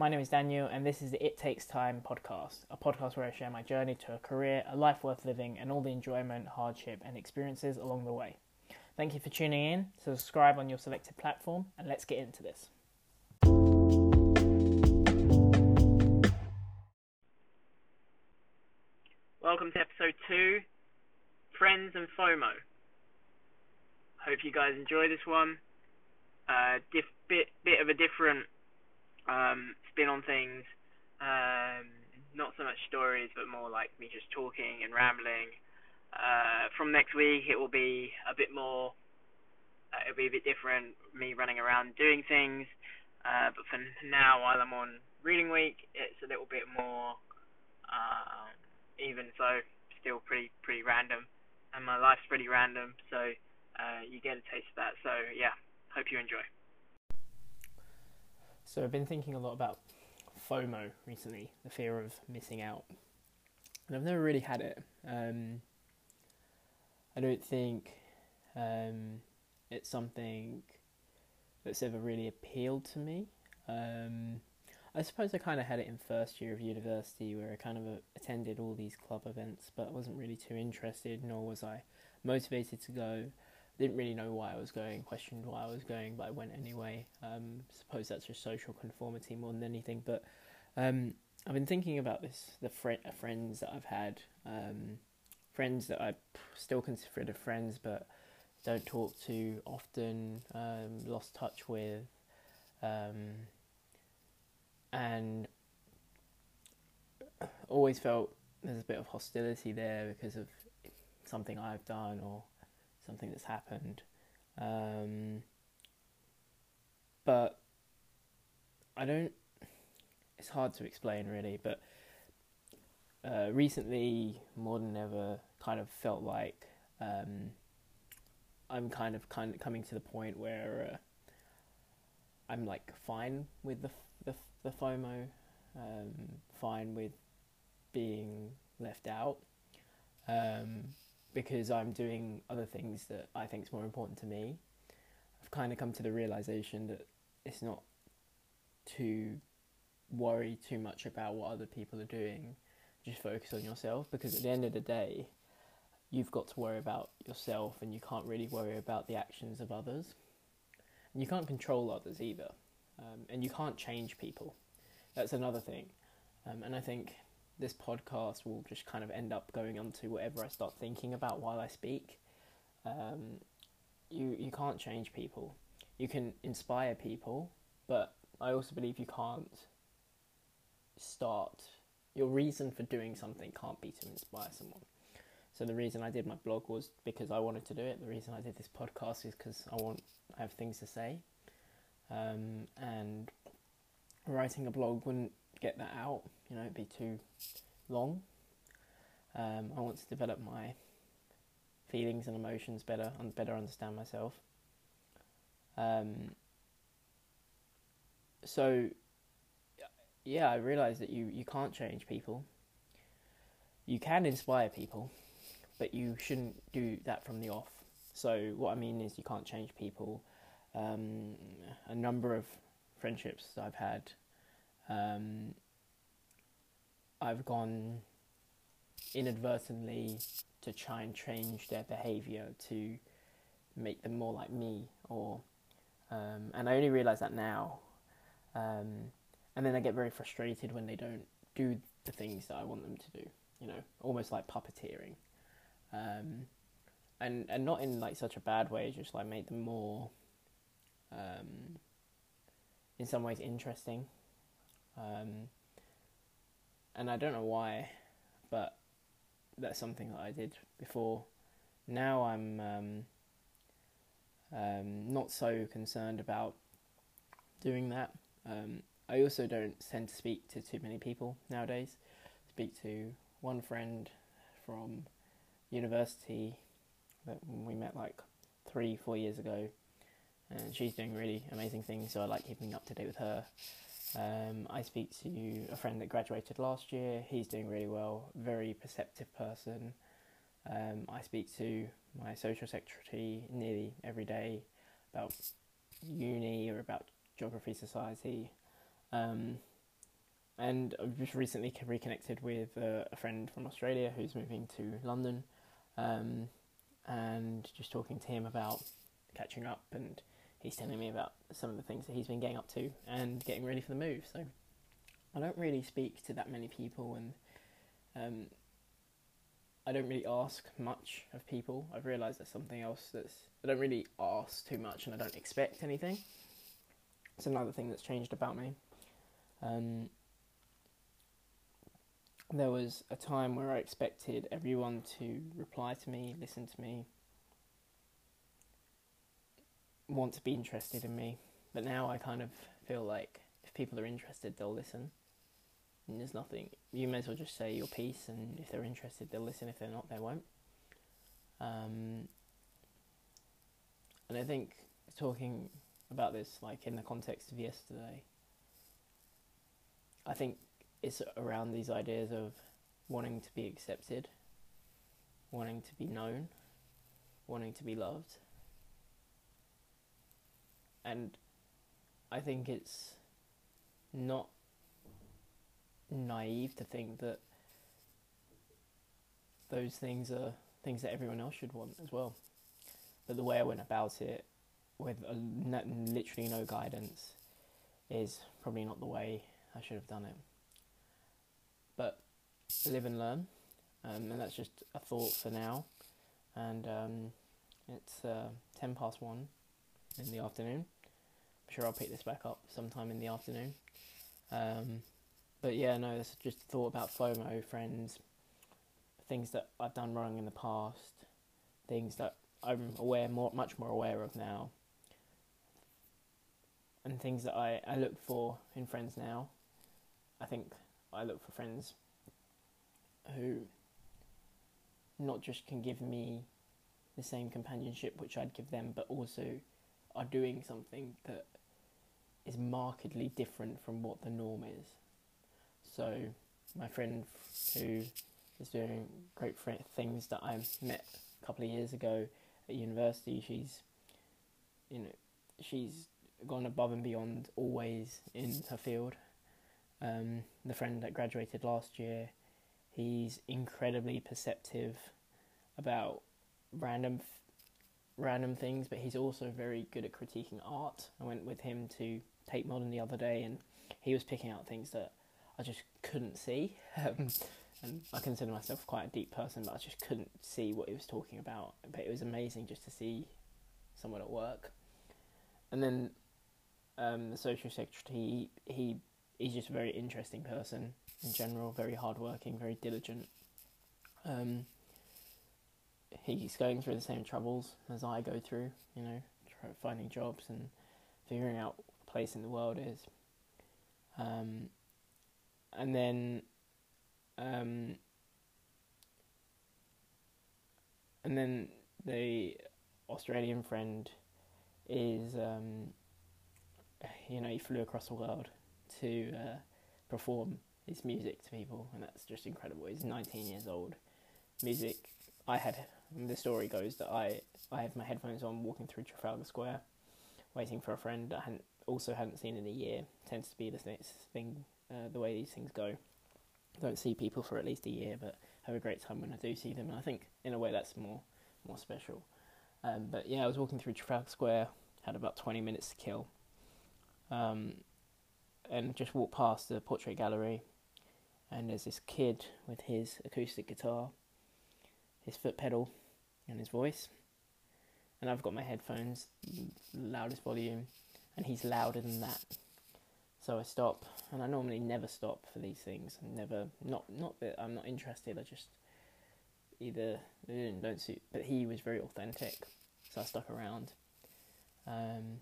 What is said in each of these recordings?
My name is Danial, and this is the It Takes Time podcast, a podcast where I share my journey to a career, a life worth living, and all the enjoyment, hardship, and experiences along the way. Thank you for tuning in. Subscribe on your selected platform, and let's get into this. Welcome to episode two Friends and FOMO. Hope you guys enjoy this one. Uh, diff- bit, bit of a different um, spin on things. Um, not so much stories, but more like me just talking and rambling. Uh, from next week, it will be a bit more. Uh, it'll be a bit different. Me running around doing things. Uh, but for now, while I'm on reading week, it's a little bit more. Um, even so, still pretty pretty random, and my life's pretty random. So uh, you get a taste of that. So yeah, hope you enjoy. So I've been thinking a lot about FOMO recently, the fear of missing out, and I've never really had it. Um, I don't think um, it's something that's ever really appealed to me. Um, I suppose I kind of had it in first year of university where I kind of uh, attended all these club events, but I wasn't really too interested, nor was I motivated to go. Didn't really know why I was going, questioned why I was going, but I went anyway. Um, suppose that's just social conformity more than anything. But um, I've been thinking about this, the fr- friends that I've had, um, friends that I still consider friends, but don't talk to often, um, lost touch with. Um, and always felt there's a bit of hostility there because of something I've done or something that's happened. Um, but I don't. It's hard to explain really, but uh, recently, more than ever, kind of felt like um, I'm kind of kind of coming to the point where uh, I'm like fine with the the the FOMO, um, fine with being left out, um, because I'm doing other things that I think is more important to me. I've kind of come to the realization that it's not to worry too much about what other people are doing. Just focus on yourself because at the end of the day, you've got to worry about yourself and you can't really worry about the actions of others. And you can't control others either um, and you can't change people. That's another thing, um, and I think this podcast will just kind of end up going on to whatever I start thinking about while I speak. Um, you you can't change people. You can inspire people, but I also believe you can't start. Your reason for doing something can't be to inspire someone. So the reason I did my blog was because I wanted to do it. The reason I did this podcast is because I want I have things to say um, and writing a blog wouldn't get that out. You know, it'd be too long. Um, I want to develop my feelings and emotions better and better understand myself. Um, so, yeah, I realised that you, you can't change people. You can inspire people, but you shouldn't do that from the off. So, what I mean is, you can't change people um, a number of friendships I've had. Um, I've gone inadvertently to try and change their behavior to make them more like me, or um, and I only realize that now. Um, and then I get very frustrated when they don't do the things that I want them to do. You know, almost like puppeteering, um, and and not in like such a bad way. Just like make them more um, in some ways interesting. Um, and I don't know why, but that's something that I did before. Now I'm um, um, not so concerned about doing that. Um, I also don't tend to speak to too many people nowadays. Speak to one friend from university that we met like three, four years ago, and she's doing really amazing things. So I like keeping up to date with her. Um, I speak to a friend that graduated last year. He's doing really well. Very perceptive person. Um, I speak to my social secretary nearly every day about uni or about geography society. Um, and I've just recently reconnected with a friend from Australia who's moving to London, um, and just talking to him about catching up, and he's telling me about some of the things that he's been getting up to and getting ready for the move. So I don't really speak to that many people, and um, I don't really ask much of people. I've realised that's something else that's I don't really ask too much, and I don't expect anything. It's another thing that's changed about me. Um, there was a time where I expected everyone to reply to me, listen to me, want to be interested in me. But now I kind of feel like if people are interested, they'll listen. And there's nothing. You may as well just say your piece, and if they're interested, they'll listen. If they're not, they won't. Um, and I think talking about this, like in the context of yesterday, I think it's around these ideas of wanting to be accepted, wanting to be known, wanting to be loved. And I think it's not naive to think that those things are things that everyone else should want as well. But the way I went about it, with literally no guidance, is probably not the way I should have done it. But live and learn, um, and that's just a thought for now. And um, it's uh, ten past one in the afternoon. I'm sure I'll pick this back up sometime in the afternoon. Um, but yeah, no, it's just a thought about FOMO, friends, things that I've done wrong in the past, things that I'm aware more, much more aware of now, and things that I, I look for in friends now. I think I look for friends who not just can give me the same companionship which I'd give them, but also are doing something that is markedly different from what the norm is. So, my friend who is doing great things that I met a couple of years ago at university, she's, you know, she's gone above and beyond always in her field. Um, the friend that graduated last year, he's incredibly perceptive about random random things, but he's also very good at critiquing art. I went with him to Tate Modern the other day, and he was picking out things that I just couldn't see. Um, and I consider myself quite a deep person, but I just couldn't see what he was talking about. But it was amazing just to see someone at work. And then um, the social secretary, he, he he's just a very interesting person in general, very hardworking, very diligent. Um, he's going through the same troubles as I go through, you know, finding jobs and figuring out what place in the world is. Um, and then, um, and then the Australian friend is, um, you know, he flew across the world to uh, perform his music to people, and that's just incredible. He's 19 years old. Music, I had the story goes that I I had my headphones on walking through Trafalgar Square, waiting for a friend I hadn't also hadn't seen in a year. Tends to be the thing, uh, the way these things go. don't see people for at least a year, but have a great time when I do see them, and I think in a way that's more more special. Um, but yeah, I was walking through Trafalgar Square, had about 20 minutes to kill, um, and just walked past the portrait gallery, and there's this kid with his acoustic guitar, his foot pedal, and his voice. And I've got my headphones loudest volume, and he's louder than that. So I stop, and I normally never stop for these things. Never, not not that I'm not interested. I just either don't suit. But he was very authentic, so I stuck around. Um,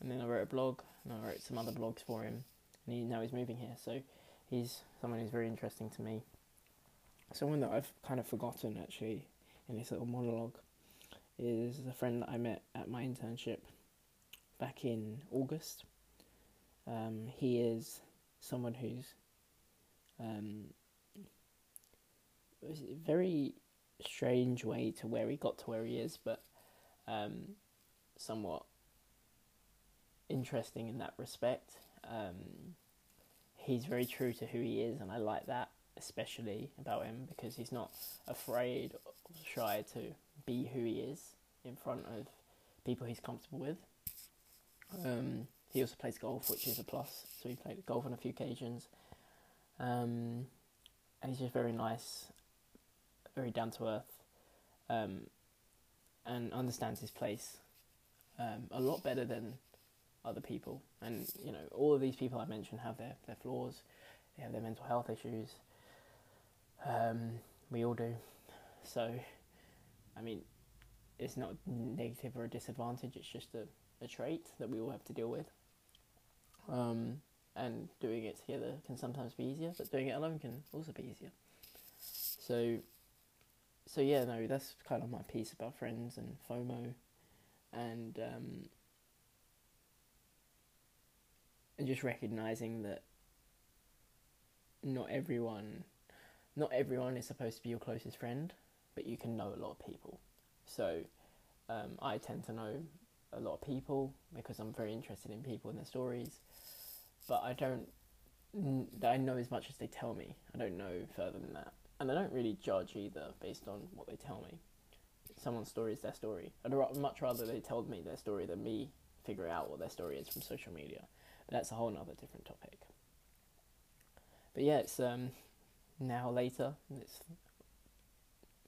and then I wrote a blog, and I wrote some other blogs for him, and he now he's moving here. So he's someone who's very interesting to me someone that I've kind of forgotten actually in this little monologue is a friend that I met at my internship back in August. Um, he is someone who's um, very strange way to where he got to where he is, but um, somewhat interesting in that respect. Um, he's very true to who he is, and I like that especially about him because he's not afraid or shy to be who he is in front of people he's comfortable with. Um, he also plays golf, which is a plus. So he played golf on a few occasions. Um, and he's just very nice, very down to earth, um, and understands his place um, a lot better than other people. And you know, all of these people I mentioned have their, their flaws, they have their mental health issues. Um, we all do. So, I mean, it's not negative or a disadvantage. It's just a, a trait that we all have to deal with. Um, and doing it together can sometimes be easier, but doing it alone can also be easier. So, so yeah, no, that's kind of my piece about friends and FOMO, and um, and just recognizing that not everyone, not everyone is supposed to be your closest friend, but you can know a lot of people. So, um, I tend to know a lot of people because I'm very interested in people and their stories but I don't. I know as much as they tell me. I don't know further than that, and I don't really judge either based on what they tell me. Someone's story is their story. I'd much rather they told me their story than me figure out what their story is from social media. But that's a whole other different topic. But yeah, it's um, now later. It's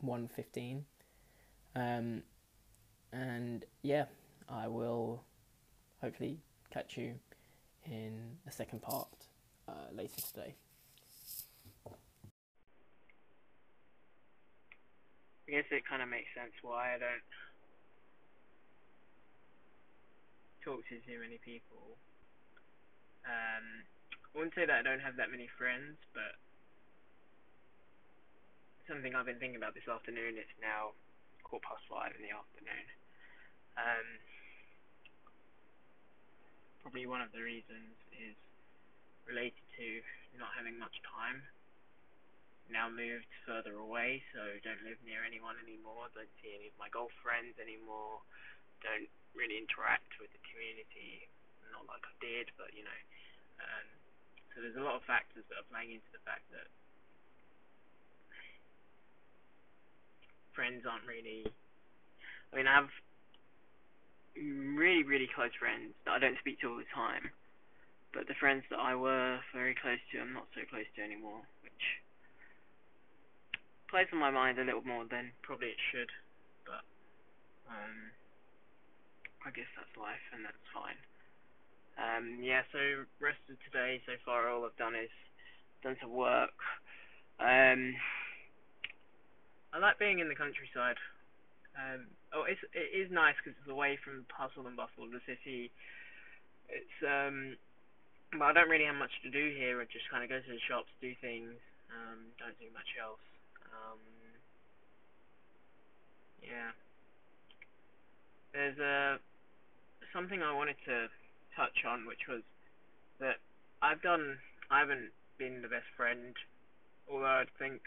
one fifteen, um, and yeah, I will hopefully catch you in the second part uh, later today. I guess it kind of makes sense why I don't talk to too many people. Um, I wouldn't say that I don't have that many friends, but something I've been thinking about this afternoon. It's now quarter past five in the afternoon. Um, probably one of the reasons is related to not having much time. Now moved further away, so don't live near anyone anymore. Don't see any of my golf friends anymore. Don't really interact with the community. Not like I did, but you know. Um, so there's a lot of factors that are playing into the fact that friends aren't really. I mean, I have really, really close friends that I don't speak to all the time. But the friends that I were very close to, I'm not so close to anymore, which plays on my mind a little more than probably it should. But um, I guess that's life, and that's fine. Um, yeah, so rest of today so far, all I've done is done some work. Um, I like being in the countryside. Um, oh, it's it is nice because it's away from hustle and bustle of the city. It's um, but I don't really have much to do here. I just kind of go to the shops, do things, um, don't do much else. Um, yeah. There's a something I wanted to touch on, which was that I've done. I haven't been the best friend, although I think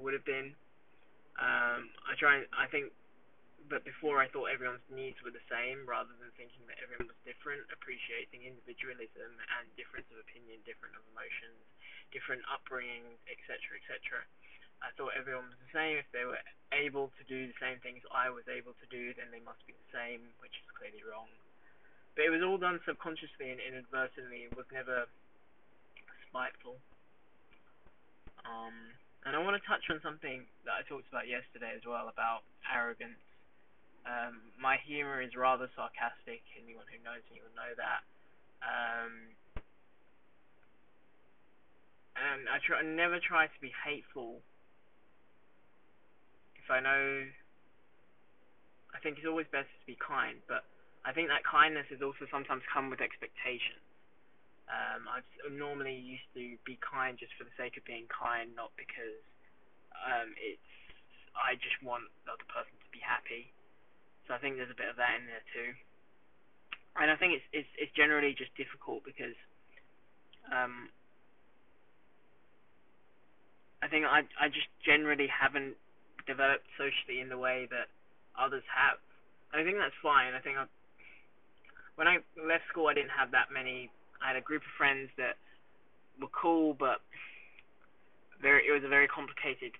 would have been um, I try. I think, but before I thought everyone's needs were the same, rather than thinking that everyone was different. Appreciating individualism and difference of opinion, different of emotions, different upbringing, etc., etc. I thought everyone was the same. If they were able to do the same things I was able to do, then they must be the same, which is clearly wrong. But it was all done subconsciously and inadvertently. It was never spiteful. Um, and I want to touch on something that I talked about yesterday as well about arrogance. Um, my humor is rather sarcastic. Anyone who knows me will know that. Um, and I try, never try to be hateful. If I know, I think it's always best to be kind, but I think that kindness is also sometimes come with expectations. Um, I've normally used to be kind just for the sake of being kind, not because um, it's I just want the other person to be happy. So I think there's a bit of that in there too. And I think it's it's, it's generally just difficult because um, I think I I just generally haven't developed socially in the way that others have. And I think that's fine. I think I when I left school, I didn't have that many I had a group of friends that were cool, but very it was a very complicated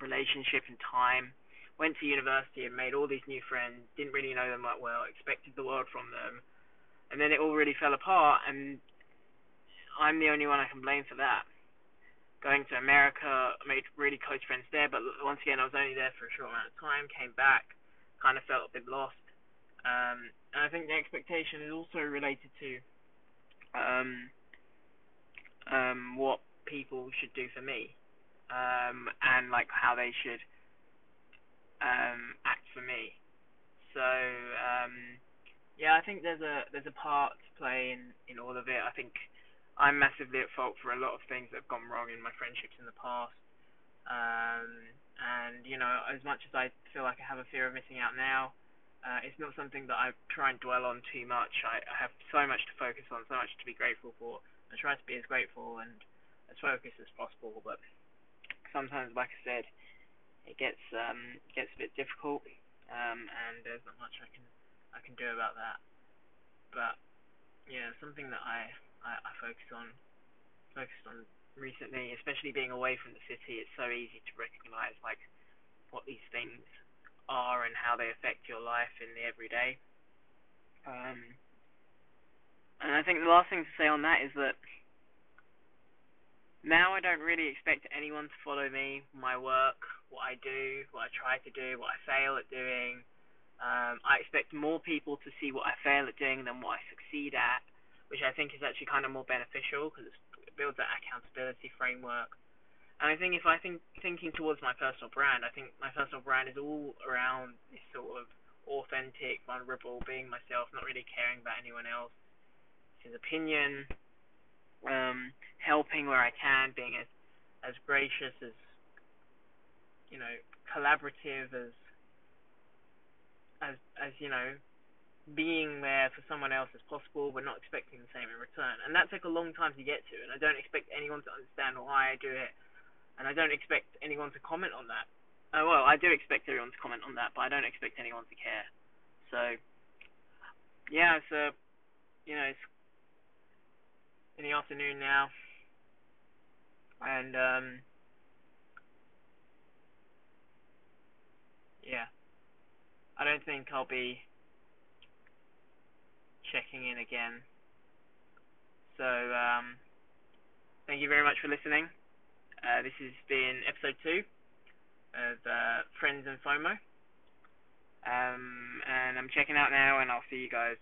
relationship and time. Went to university and made all these new friends. Didn't really know them that well. Expected the world from them, and then it all really fell apart. And I'm the only one I can blame for that. Going to America, made really close friends there, but once again, I was only there for a short amount of time. Came back, kind of felt a bit lost. Um, and I think the expectation is also related to um, um, what people should do for me, um, and like how they should um, act for me. So um, yeah, I think there's a there's a part to play in in all of it. I think I'm massively at fault for a lot of things that have gone wrong in my friendships in the past. Um, and you know, as much as I feel like I have a fear of missing out now, uh, it's not something that I try and dwell on too much. I, I have so much to focus on, so much to be grateful for. I try to be as grateful and as focused as possible, but sometimes, like I said, it gets um, gets a bit difficult, um, and there's not much I can I can do about that. But yeah, something that I, I, I focus on focused on recently, especially being away from the city, it's so easy to recognise like what these things are and how they affect your life in the everyday. Um, and I think the last thing to say on that is that now I don't really expect anyone to follow me, my work, what I do, what I try to do, what I fail at doing. Um, I expect more people to see what I fail at doing than what I succeed at, which I think is actually kind of more beneficial because it builds that accountability framework and I think if I think thinking towards my personal brand, I think my personal brand is all around this sort of authentic, vulnerable, being myself, not really caring about anyone else, his opinion, um, helping where I can, being as as gracious as you know, collaborative as as as you know, being there for someone else as possible, but not expecting the same in return. And that took a long time to get to, and I don't expect anyone to understand why I do it and I don't expect anyone to comment on that. Uh, well, I do expect everyone to comment on that, but I don't expect anyone to care. So, yeah, it's uh, you know, it's in the afternoon now, and um, yeah, I don't think I'll be checking in again. So, um, thank you very much for listening. Uh, this has been episode two of uh, Friends and FOMO. Um, and I'm checking out now, and I'll see you guys